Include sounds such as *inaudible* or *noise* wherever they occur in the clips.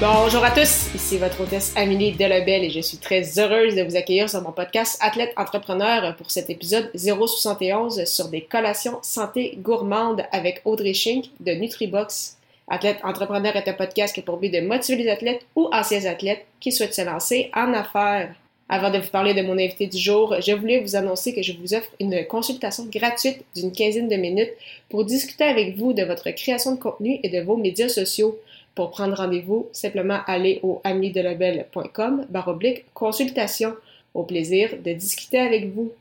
Bonjour à tous, ici votre hôtesse Amélie Delebel et je suis très heureuse de vous accueillir sur mon podcast Athlète Entrepreneur pour cet épisode 071 sur des collations santé gourmandes avec Audrey Schink de Nutribox. Athlète Entrepreneur est un podcast qui a pour but de motiver les athlètes ou anciens athlètes qui souhaitent se lancer en affaires. Avant de vous parler de mon invité du jour, je voulais vous annoncer que je vous offre une consultation gratuite d'une quinzaine de minutes pour discuter avec vous de votre création de contenu et de vos médias sociaux. Pour prendre rendez-vous, simplement aller au amidelabel.com baroblique consultation. Au plaisir de discuter avec vous.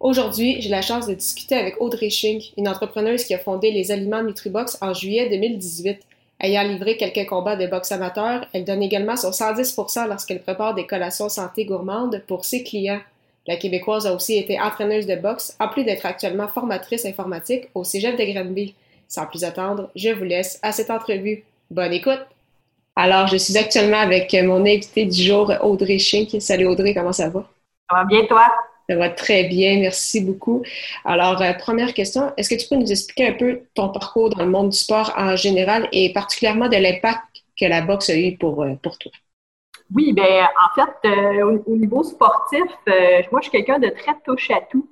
Aujourd'hui, j'ai la chance de discuter avec Audrey Schink, une entrepreneuse qui a fondé les aliments Nutribox en juillet 2018. Ayant livré quelques combats de boxe amateur, elle donne également son 110% lorsqu'elle prépare des collations santé gourmandes pour ses clients. La Québécoise a aussi été entraîneuse de boxe, en plus d'être actuellement formatrice informatique au Cégep de Granby. Sans plus attendre, je vous laisse à cette entrevue. Bonne écoute! Alors, je suis actuellement avec mon invité du jour, Audrey Schink. Salut Audrey, comment ça va? Ça va bien, toi? Ça va très bien, merci beaucoup. Alors, euh, première question, est-ce que tu peux nous expliquer un peu ton parcours dans le monde du sport en général et particulièrement de l'impact que la boxe a eu pour, euh, pour toi? Oui, bien, en fait, euh, au, niveau sportif, moi, je suis quelqu'un de très touche à tout.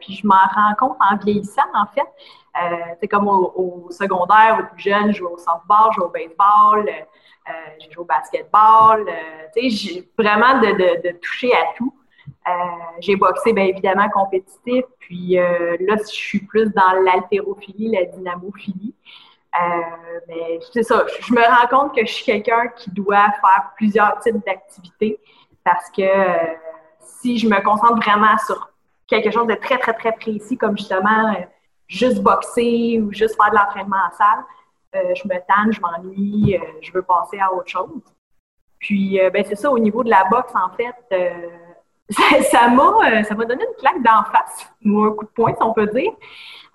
Puis je m'en rends compte en vieillissant, en fait. c'est comme au, secondaire, au plus jeune, je jouais au softball, je jouais au baseball, j'ai joué au basketball. tu sais, vraiment de, toucher à tout. Euh, j'ai boxé, bien évidemment, compétitif. Puis euh, là, je suis plus dans l'haltérophilie, la dynamophilie. Euh, mais c'est ça, je me rends compte que je suis quelqu'un qui doit faire plusieurs types d'activités parce que si je me concentre vraiment sur quelque chose de très, très, très précis, comme justement juste boxer ou juste faire de l'entraînement en salle, je me tanne, je m'ennuie, je veux passer à autre chose. Puis, ben, c'est ça, au niveau de la boxe, en fait, *laughs* ça m'a euh, ça m'a donné une claque d'en face, ou un coup de poing, si on peut dire.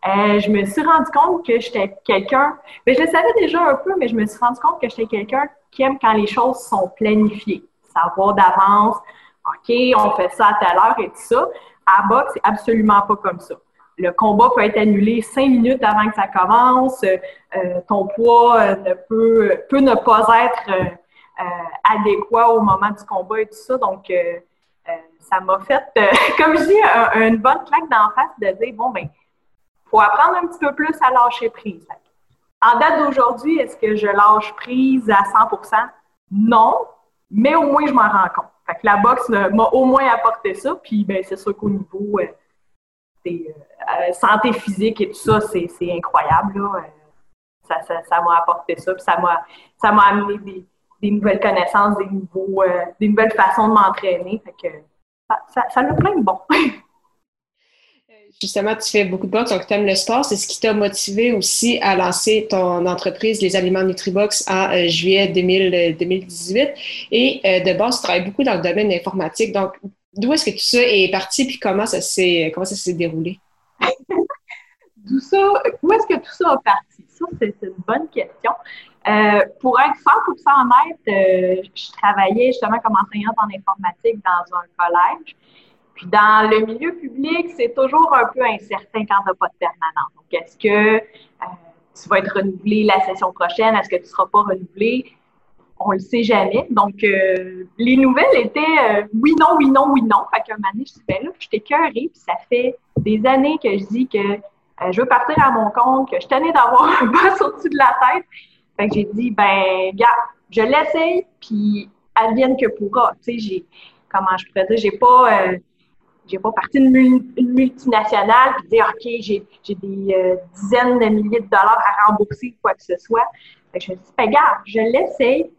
Euh, je me suis rendu compte que j'étais quelqu'un, ben, je le savais déjà un peu, mais je me suis rendu compte que j'étais quelqu'un qui aime quand les choses sont planifiées, savoir d'avance, OK, on fait ça à telle heure et tout ça. À boxe, c'est absolument pas comme ça. Le combat peut être annulé cinq minutes avant que ça commence. Euh, ton poids ne peut, peut ne pas être adéquat au moment du combat et tout ça. Donc, ça m'a fait, euh, *laughs* comme je dis, une bonne claque d'en face de dire, bon, ben, faut apprendre un petit peu plus à lâcher prise. En date d'aujourd'hui, est-ce que je lâche prise à 100% Non, mais au moins, je m'en rends compte. Fait que la boxe m'a au moins apporté ça, puis ben, c'est sûr qu'au niveau euh, euh, santé physique et tout ça, c'est incroyable. Ça m'a apporté ça, puis ça m'a amené des, nouvelles connaissances, des, nouveaux, des nouvelles façons de m'entraîner. Fait que ça, ça, a plein de bon. *laughs* Justement, tu fais beaucoup de boxe, donc tu aimes le sport. C'est ce qui t'a motivé aussi à lancer ton entreprise, Les Aliments Nutribox, en euh, juillet 2018. Euh, Et euh, de base, tu travailles beaucoup dans le domaine informatique. Donc, d'où est-ce que tout ça est parti puis comment ça s'est, comment ça s'est déroulé? *laughs* d'où ça, où est-ce que tout ça a parti? Ça, c'est une bonne question. pour être 100% honnête, je travaillais justement comme enseignante en informatique dans un collège. Puis dans le milieu public, c'est toujours un peu incertain quand tu n'as pas de permanence. Donc, est-ce que euh, tu vas être renouvelé la session prochaine? Est-ce que tu ne seras pas renouvelé? On le sait jamais. Donc, euh, les nouvelles étaient euh, oui, non, oui, non, oui, non. Fait qu'un moment donné, je suis ben là, je t'ai puis ça fait des années que je dis que je veux partir à mon compte, que je tenais d'avoir *laughs* un boss au-dessus de la tête. Fait que j'ai dit, ben, gars, je l'essaye, puis advienne que pourra. Tu sais, j'ai, comment je pourrais dire, j'ai pas, j'ai pas parti d'une multinationale et dire OK, j'ai des euh, dizaines de milliers de dollars à rembourser ou quoi que ce soit. je me dit, ben, regarde, je l'essaye,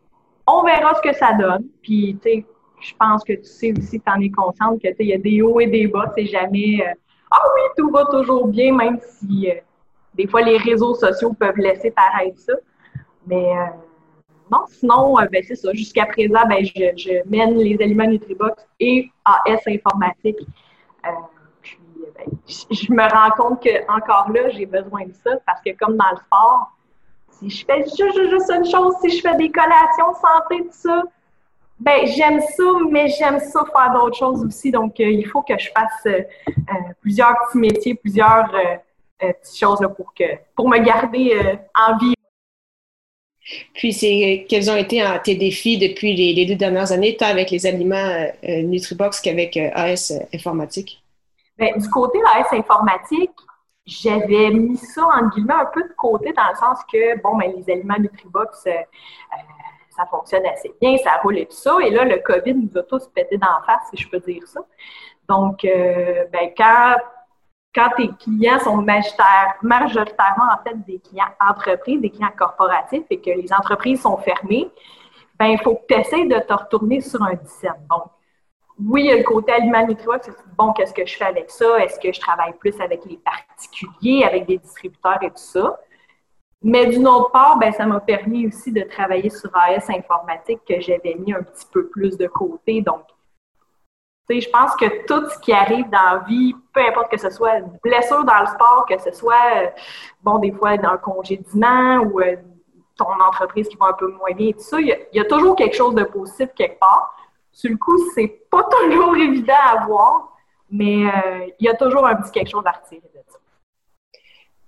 on verra ce que ça donne. Puis, tu sais, je pense que tu sais aussi, tu en es consciente que, il y a des hauts et des bas, c'est jamais euh, Ah oui, tout va toujours bien, même si euh, des fois les réseaux sociaux peuvent laisser paraître ça. Mais non. Sinon, ben, c'est ça. Jusqu'à présent, ben, je, mène les aliments Nutribox et AS informatique. puis, ben, je me rends compte que encore là, j'ai besoin de ça parce que comme dans le sport, si je fais juste, une chose, si je fais des collations santé, tout ça, ben, j'aime ça, mais j'aime ça faire d'autres choses aussi. Donc, euh, il faut que je fasse euh, euh, plusieurs petits métiers, plusieurs petites choses pour, que, pour me garder en vie. Puis, c'est, quels ont été tes défis depuis les, deux dernières années, tant avec les aliments Nutribox qu'avec AS Informatique? Bien, du côté AS Informatique, j'avais mis ça, en guillemets, un peu de côté dans le sens que, bon, ben, les aliments Nutribox, ça fonctionne assez bien, ça roule et tout ça. Et là, le COVID nous a tous pété d'en face, si je peux dire ça. Donc, euh, ben, quand, quand tes clients sont majoritairement, en fait, des clients entreprises, des clients corporatifs et que les entreprises sont fermées, ben, il faut que tu essaies de te retourner sur un dixième. Donc, oui, il y a le côté aliment c'est bon, qu'est-ce que je fais avec ça? Est-ce que je travaille plus avec les particuliers, avec des distributeurs et tout ça? Mais d'une autre part, ben, ça m'a permis aussi de travailler sur AS informatique que j'avais mis un petit peu plus de côté. Donc, je pense que tout ce qui arrive dans la vie, peu importe que ce soit une blessure dans le sport, que ce soit, euh, bon, des fois dans un congédiement ou euh, ton entreprise qui va un peu moins bien tout ça, il y, a toujours quelque chose de positif quelque part. Sur le coup, c'est pas *laughs* toujours évident à voir, mais euh, il y a toujours un petit quelque chose à retirer de ça.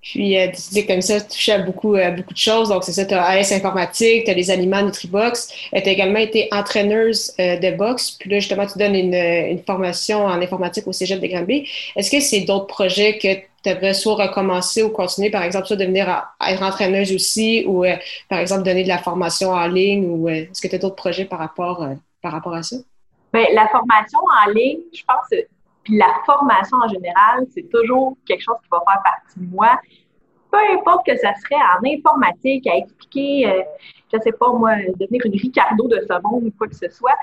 Puis, euh, tu comme ça, tu touches à beaucoup, beaucoup de choses. Donc, c'est ça, tu as AS informatique, tu as les aliments Nutribox. Euh, tu as également été entraîneuse euh, de boxe. Puis là, justement, tu donnes une, une formation en informatique au Cégep de Granby. Est-ce que c'est d'autres projets que tu aimerais soit recommencer ou continuer, par exemple, soit devenir être entraîneuse aussi ou, par exemple, donner de la formation en ligne ou est-ce que tu as d'autres projets par rapport, par rapport à ça? Bien, la formation en ligne, je pense puis la formation en général, c'est toujours quelque chose qui va faire partie de moi. Peu importe que ça serait en informatique, à expliquer, euh, je ne sais pas moi, devenir une Ricardo de ce monde ou quoi que ce soit.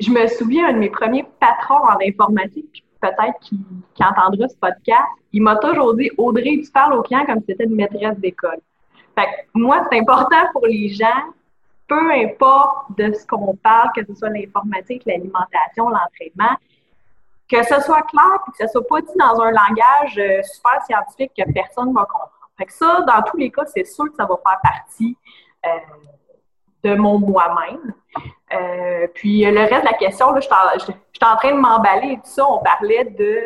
Je me souviens, un de mes premiers patrons en informatique, peut-être qui, entendra ce podcast, il m'a toujours dit Audrey, tu parles aux clients comme si c'était une maîtresse d'école. Fait que moi, c'est important pour les gens, peu importe de ce qu'on parle, que ce soit l'informatique, l'alimentation, l'entraînement, que ce soit clair et que ce soit pas dit dans un langage euh, super scientifique que personne ne va comprendre. Fait que ça, dans tous les cas, c'est sûr que ça va faire partie euh, de mon moi-même. Euh, puis le reste de la question, là, je suis en train de m'emballer et tout ça. On parlait de.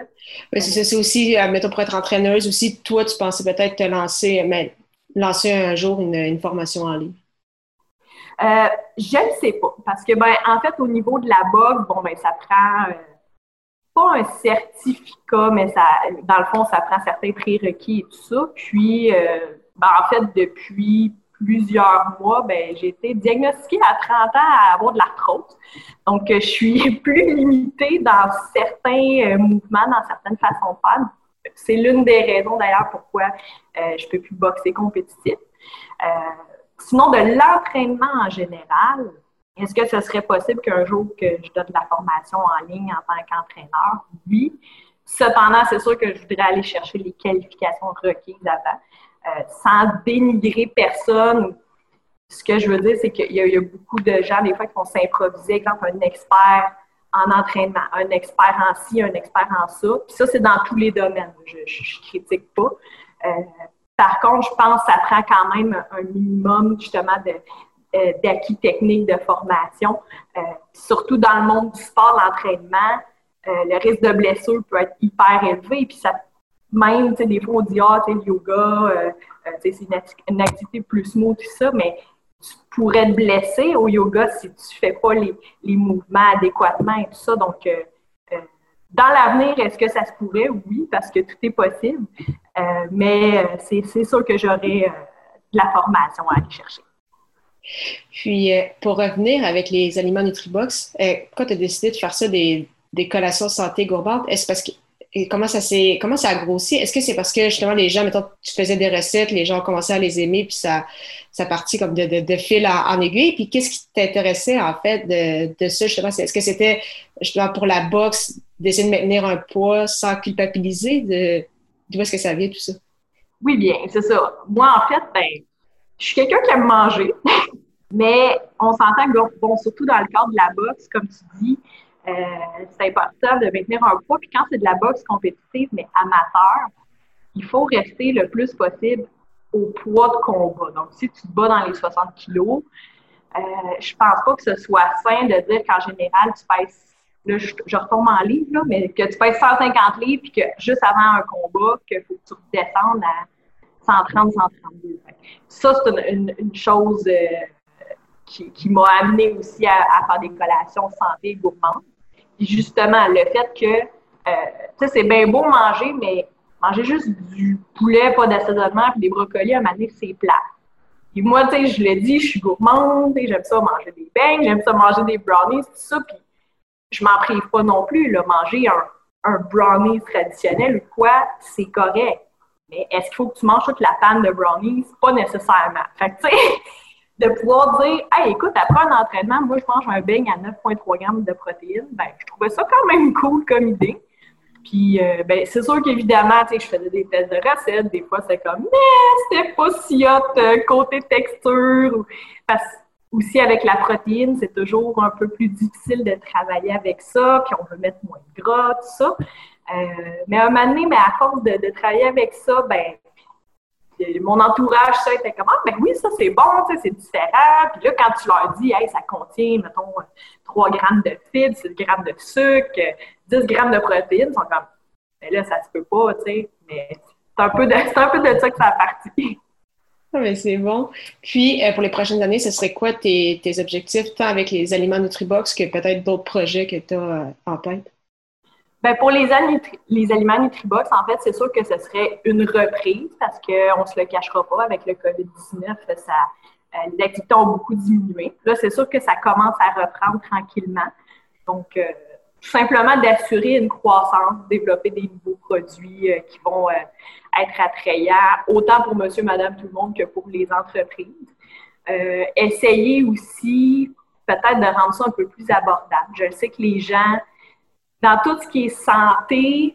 Oui, c'est ça. C'est aussi, mettons, pour être entraîneuse, aussi, toi, tu pensais peut-être te lancer, mais lancer un jour une, formation en ligne. je ne sais pas. Parce que, ben, en fait, au niveau de la boxe, bon, ben, ça prend pas un certificat, mais ça, dans le fond, ça prend certains prérequis et tout ça. Puis, euh, ben, en fait, depuis plusieurs mois, ben, j'ai été diagnostiquée à 30 ans à avoir de l'arthrose. Donc, je suis *laughs* plus limitée dans certains euh, mouvements, dans certaines façons de faire. C'est l'une des raisons d'ailleurs pourquoi euh, je ne peux plus boxer compétitif. sinon, de l'entraînement en général, est-ce que ce serait possible qu'un jour que je donne de la formation en ligne en tant qu'entraîneur? Oui. Cependant, c'est sûr que je voudrais aller chercher les qualifications requises avant, euh, sans dénigrer personne. Ce que je veux dire, c'est qu'il y, a beaucoup de gens, des fois, qui vont s'improviser, exemple, un expert en entraînement, un expert en ci, un expert en ça. Puis ça, c'est dans tous les domaines. Je ne critique pas. Euh, par contre, je pense que ça prend quand même un minimum, justement, de, euh, d'acquis techniques de formation. Euh, surtout dans le monde du sport, l'entraînement, euh, le risque de blessure peut être hyper élevé. Puis ça, même, tu sais, des fois, on dit, ah, tu sais, le yoga, c'est une, activité plus smooth, tout ça, mais tu pourrais te blesser au yoga si tu fais pas les, les mouvements adéquatement et tout ça. Donc, dans l'avenir, est-ce que ça se pourrait? Oui, parce que tout est possible. mais c'est sûr que j'aurai de la formation à aller chercher. Puis, euh, pour revenir avec les aliments Nutribox, euh, pourquoi tu as décidé de faire ça des, des collations santé gourmandes? Est-ce parce que comment ça s'est comment ça a grossi? Est-ce que c'est parce que justement les gens, mettons, tu faisais des recettes, les gens commencé à les aimer, puis ça, ça partit comme de, de, fil en, aiguille? Puis qu'est-ce qui t'intéressait en fait de, de ça, justement? Est-ce que c'était justement pour la boxe d'essayer de maintenir un poids sans culpabiliser? De, d'où est-ce que ça vient tout ça? Oui, bien, c'est ça. Moi, en fait, ben, je suis quelqu'un qui aime manger. *laughs* Mais on s'entend que, bon, surtout dans le cadre de la boxe, comme tu dis, euh, c'est important de maintenir un poids. Puis quand c'est de la boxe compétitive, mais amateur, il faut rester le plus possible au poids de combat. Donc, si tu te bats dans les 60 kilos, euh, je pense pas que ce soit sain de dire qu'en général, tu pèses, là, je, retombe en livre, là, mais que tu pèses 150 livres, puis que juste avant un combat, qu'il faut que tu redescendes à 130, 132. Ça, c'est une, chose euh, qui, m'a amené aussi à, faire des collations santé gourmandes. Puis justement, le fait que, euh, tu sais, c'est bien beau manger, mais manger juste du poulet, pas d'assaisonnement, puis des brocolis, à un moment c'est plat. Puis moi, tu sais, je l'ai dit, je suis gourmande, j'aime ça manger des beignes, j'aime ça manger des brownies, tout ça, puis je m'en prive pas non plus, là, manger un brownie traditionnel ou quoi, c'est correct. Mais est-ce qu'il faut que tu manges toute la panne de brownies? Pas nécessairement. Fait que, tu sais, *laughs* de pouvoir dire, hey, écoute, après un entraînement, moi, je mange un beigne à 9,3 grammes de protéines, ben, je trouvais ça quand même *laughs* cool comme idée. Puis, euh, ben, c'est sûr qu'évidemment, tu sais, je faisais des tests de recettes. Des fois, c'est comme, mais c'était pas si hot euh, côté texture. Parce aussi, avec la protéine, c'est toujours un peu plus difficile de travailler avec ça. Puis, on veut mettre moins de gras, tout ça. Euh, mais à un moment donné, mais à force de, travailler avec ça, ben, mon entourage, ça était comme Ah, ben oui, ça c'est bon, c'est différent. Puis là, quand tu leur dis, hey, ça contient, mettons, 3 grammes de fibres, 6 grammes de sucre, 10 grammes de protéines, ils sont comme, mais là, ça se peut pas, tu sais. Mais c'est un, peu de, un peu de ça que ça a. Ah, mais c'est bon. Puis, euh, pour les prochaines années, ce serait quoi tes, tes objectifs, tant avec les aliments Nutribox que peut-être d'autres projets que tu as euh, en tête? Bien, pour les, les aliments Nutribox, en fait, c'est sûr que ce serait une reprise parce qu'on ne se le cachera pas avec le COVID-19, ça, euh, les activités ont beaucoup diminué. Là, c'est sûr que ça commence à reprendre tranquillement. Donc, euh, tout simplement d'assurer une croissance, développer des nouveaux produits euh, qui vont être attrayants, autant pour monsieur, madame, tout le monde que pour les entreprises. essayer aussi peut-être de rendre ça un peu plus abordable. Je sais que les gens dans tout ce qui est santé,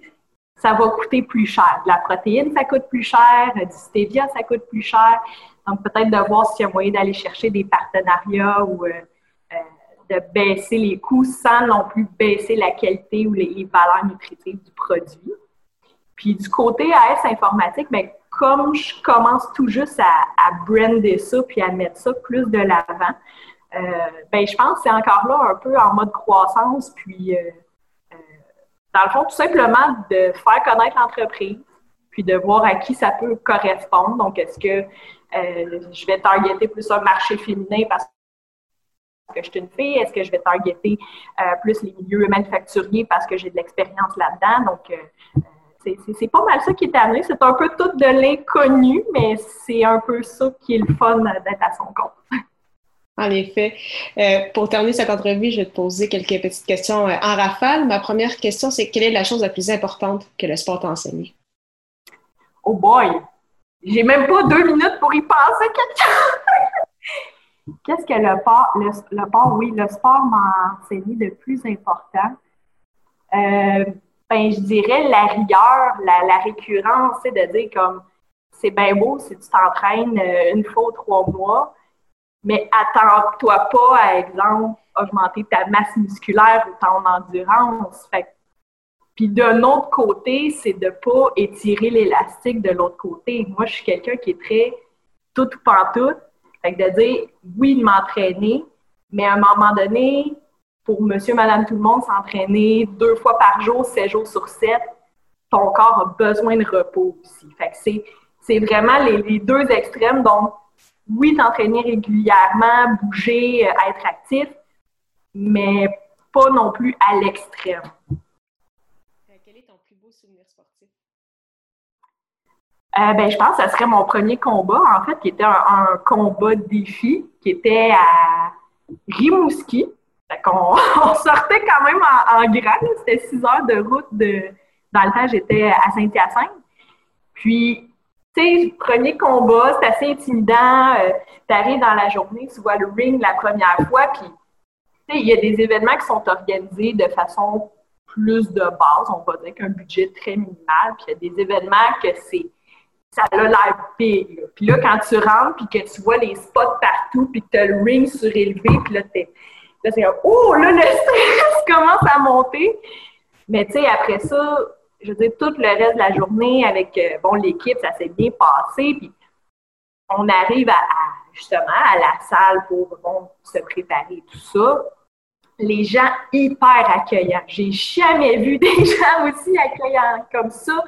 ça va coûter plus cher. De la protéine, ça coûte plus cher. Du stevia, ça coûte plus cher. Donc, peut-être de voir s'il y a moyen d'aller chercher des partenariats ou euh, euh, de baisser les coûts sans non plus baisser la qualité ou les, valeurs nutritives du produit. Puis, du côté AS informatique, bien, comme je commence tout juste à, brander ça puis à mettre ça plus de l'avant, euh, ben, je pense que c'est encore là un peu en mode croissance. Puis, dans le fond, tout simplement de faire connaître l'entreprise, puis de voir à qui ça peut correspondre. Donc, est-ce que euh, je vais targeter plus un marché féminin parce que je suis une fille? Est-ce que je vais targeter euh, plus les milieux manufacturiers parce que j'ai de l'expérience là-dedans? Donc, euh, c'est pas mal ça qui est amené. C'est un peu tout de l'inconnu, mais c'est un peu ça qui est le fun d'être à son compte. En effet. Euh, pour terminer cette entrevue, je vais te poser quelques petites questions euh, en rafale. Ma première question, c'est quelle est la chose la plus importante que le sport t'a enseigné? Oh boy! J'ai même pas deux minutes pour y penser, *laughs* Qu'est-ce que le sport, le, oui, le sport m'a enseigné de plus important? Euh, ben, je dirais la rigueur, la, la récurrence, c'est de dire comme c'est bien beau si tu t'entraînes une fois ou trois mois, mais attends-toi pas à, exemple, augmenter ta masse musculaire ou ton endurance. Fait puis d'un autre côté, c'est de pas étirer l'élastique de l'autre côté. Moi, je suis quelqu'un qui est très tout ou pas tout. Fait que de dire, oui, de m'entraîner, mais à un moment donné, pour monsieur, madame, tout le monde, s'entraîner deux fois par jour, sept jours sur sept, ton corps a besoin de repos aussi. Fait que c'est vraiment les, les, deux extrêmes. Donc, oui, t'entraîner régulièrement, bouger, euh, être actif, mais pas non plus à l'extrême. Euh, quel est ton plus beau souvenir sportif? Euh, ben, je pense que ce serait mon premier combat, en fait, qui était un, combat de défi, qui était à Rimouski. on, *laughs* on sortait quand même en, grand, c'était six heures de route de. Dans le temps, j'étais à Saint-Hyacinthe. Puis, sais, premier combat, c'est assez intimidant. Euh, tu arrives dans la journée, tu vois le ring la première fois, puis il y a des événements qui sont organisés de façon plus de base, on va dire qu'un budget très minimal, puis il y a des événements que c'est ça a l'air big. Puis là, quand tu rentres, puis que tu vois les spots partout, puis que tu as le ring surélevé, puis là, t'es, là c'est un « Oh! » Là, le *laughs* stress commence à monter. Mais tu sais, après ça, je veux dire, tout le reste de la journée avec, euh, bon, l'équipe, ça s'est bien passé, puis on arrive à, justement à la salle pour, se préparer, tout ça les gens hyper accueillants. J'ai jamais vu *laughs* des gens aussi accueillants comme ça.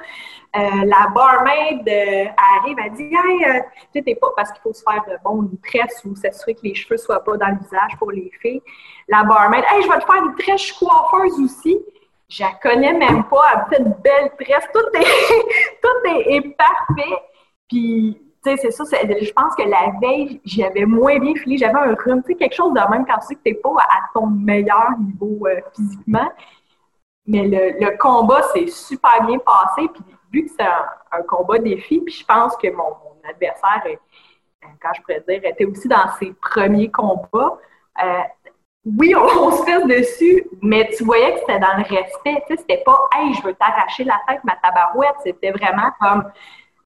Euh, la barmaid euh, arrive, elle dit Hey, tu sais, pas parce qu'il faut se faire bon, une tresse ou s'assurer que les cheveux soient pas dans le visage pour les filles. La barmaid, Hey, je vais te faire une tresse coiffeuse aussi. Je la connais même pas, elle fait une belle tresse. Tout est, *laughs* tout est, parfait. Puis c'est ça, je pense que la veille, j'avais moins bien filé, j'avais un rhume, tu sais, quelque chose de même quand tu sais que t'es pas à ton meilleur niveau euh, physiquement. Mais le, combat s'est super bien passé, puis vu que c'est un, combat défi, puis je pense que mon, adversaire, euh, quand je pourrais dire, était aussi dans ses premiers combats. Euh, oui, on, se fait dessus, mais tu voyais que c'était dans le respect. Tu sais, c'était pas, hey, je veux t'arracher la tête, ma tabarouette. C'était vraiment comme,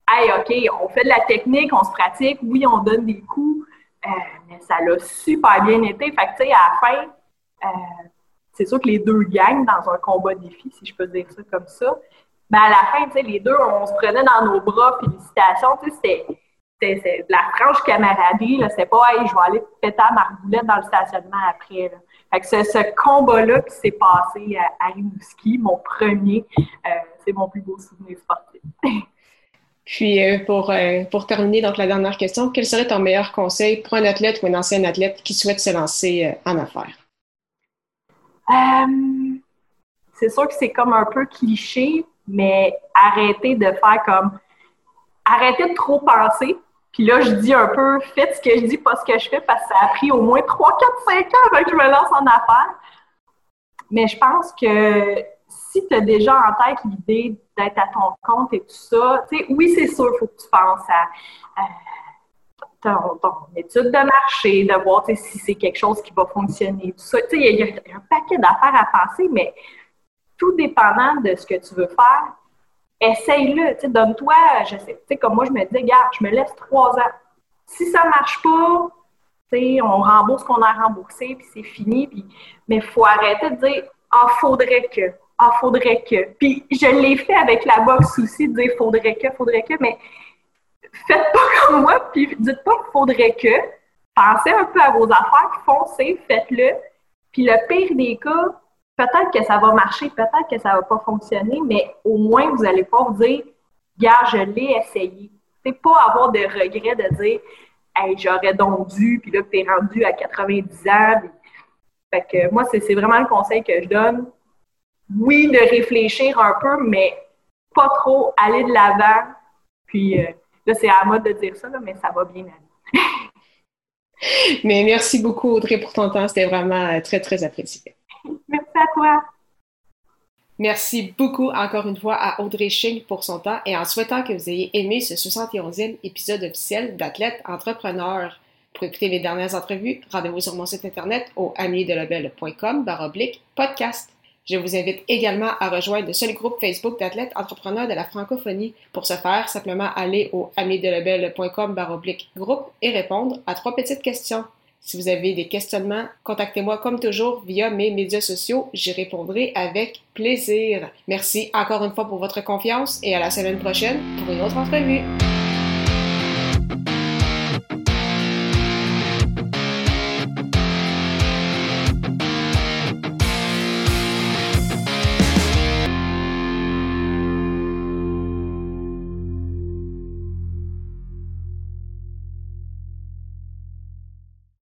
hey, OK, on fait de la technique, on se pratique, oui, on donne des coups, euh, mais ça l'a super bien été. Fait que, tu sais, à la fin, euh, c'est sûr que les deux gagnent dans un combat défi, si je peux dire ça comme ça. Mais à la fin, tu sais, les deux, on se prenait dans nos bras, félicitations, tu sais, c'était de la franche camaraderie, là, c'est pas « Hey, je vais aller péter à marboulette dans le stationnement après », Fait que ce, combat-là qui s'est passé à, à Rimouski, mon premier, euh, c'est mon plus beau souvenir sportif. *laughs* Puis euh, pour, euh, pour terminer, donc la dernière question, quel serait ton meilleur conseil pour un athlète ou un ancien athlète qui souhaite se lancer en affaires? c'est sûr que c'est comme un peu cliché, mais arrêtez de faire comme arrêtez de trop penser. Puis là, je dis un peu, faites ce que je dis, pas ce que je fais, parce que ça a pris au moins 3, 4, 5 ans avant que je me lance en affaires. Mais je pense que si tu as déjà en tête l'idée d'être à ton compte et tout ça, tu sais, oui, c'est sûr, il faut que tu penses à, ton, étude de marché, de voir si c'est quelque chose qui va fonctionner. Tu sais, il y, a un paquet d'affaires à penser, mais tout dépendant de ce que tu veux faire, essaye-le, donne-toi, je sais, comme moi, je me dis, regarde, je me laisse trois ans. Si ça marche pas, on rembourse ce qu'on a remboursé, puis c'est fini, puis, mais il faut arrêter de dire, ah, faudrait que ah, faudrait que. Puis je l'ai fait avec la boxe aussi, de dire faudrait que, faudrait que, mais faites pas *laughs* comme moi, puis dites pas faudrait que. Pensez un peu à vos affaires, foncez, faites-le. Puis le pire des cas, peut-être que ça va marcher, peut-être que ça va pas fonctionner, mais au moins vous allez pas vous dire, gars, je l'ai essayé. C'est pas avoir de regret de dire, hey, j'aurais donc dû, puis là, tu es rendu à 90 ans. Fait que moi, c'est vraiment le conseil que je donne oui, de réfléchir un peu, mais pas trop aller de l'avant. Puis euh, là, c'est à moi de dire ça, mais ça va bien aller. *laughs* mais merci beaucoup, Audrey, pour ton temps. C'était vraiment euh, très, très apprécié. Merci à toi. Merci beaucoup encore une fois à Audrey Ching pour son temps et en souhaitant que vous ayez aimé ce 71e épisode officiel d'Athlète Entrepreneur. Pour écouter mes dernières entrevues, rendez-vous sur mon site internet au barre baroblique podcast. Je vous invite également à rejoindre le seul groupe Facebook d'athlètes entrepreneurs de la francophonie. Pour ce faire, simplement aller au amidelebel.com baroblique groupe et répondre à trois petites questions. Si vous avez des questionnements, contactez-moi comme toujours via mes médias sociaux. J'y répondrai avec plaisir. Merci encore une fois pour votre confiance et à la semaine prochaine pour une autre entrevue.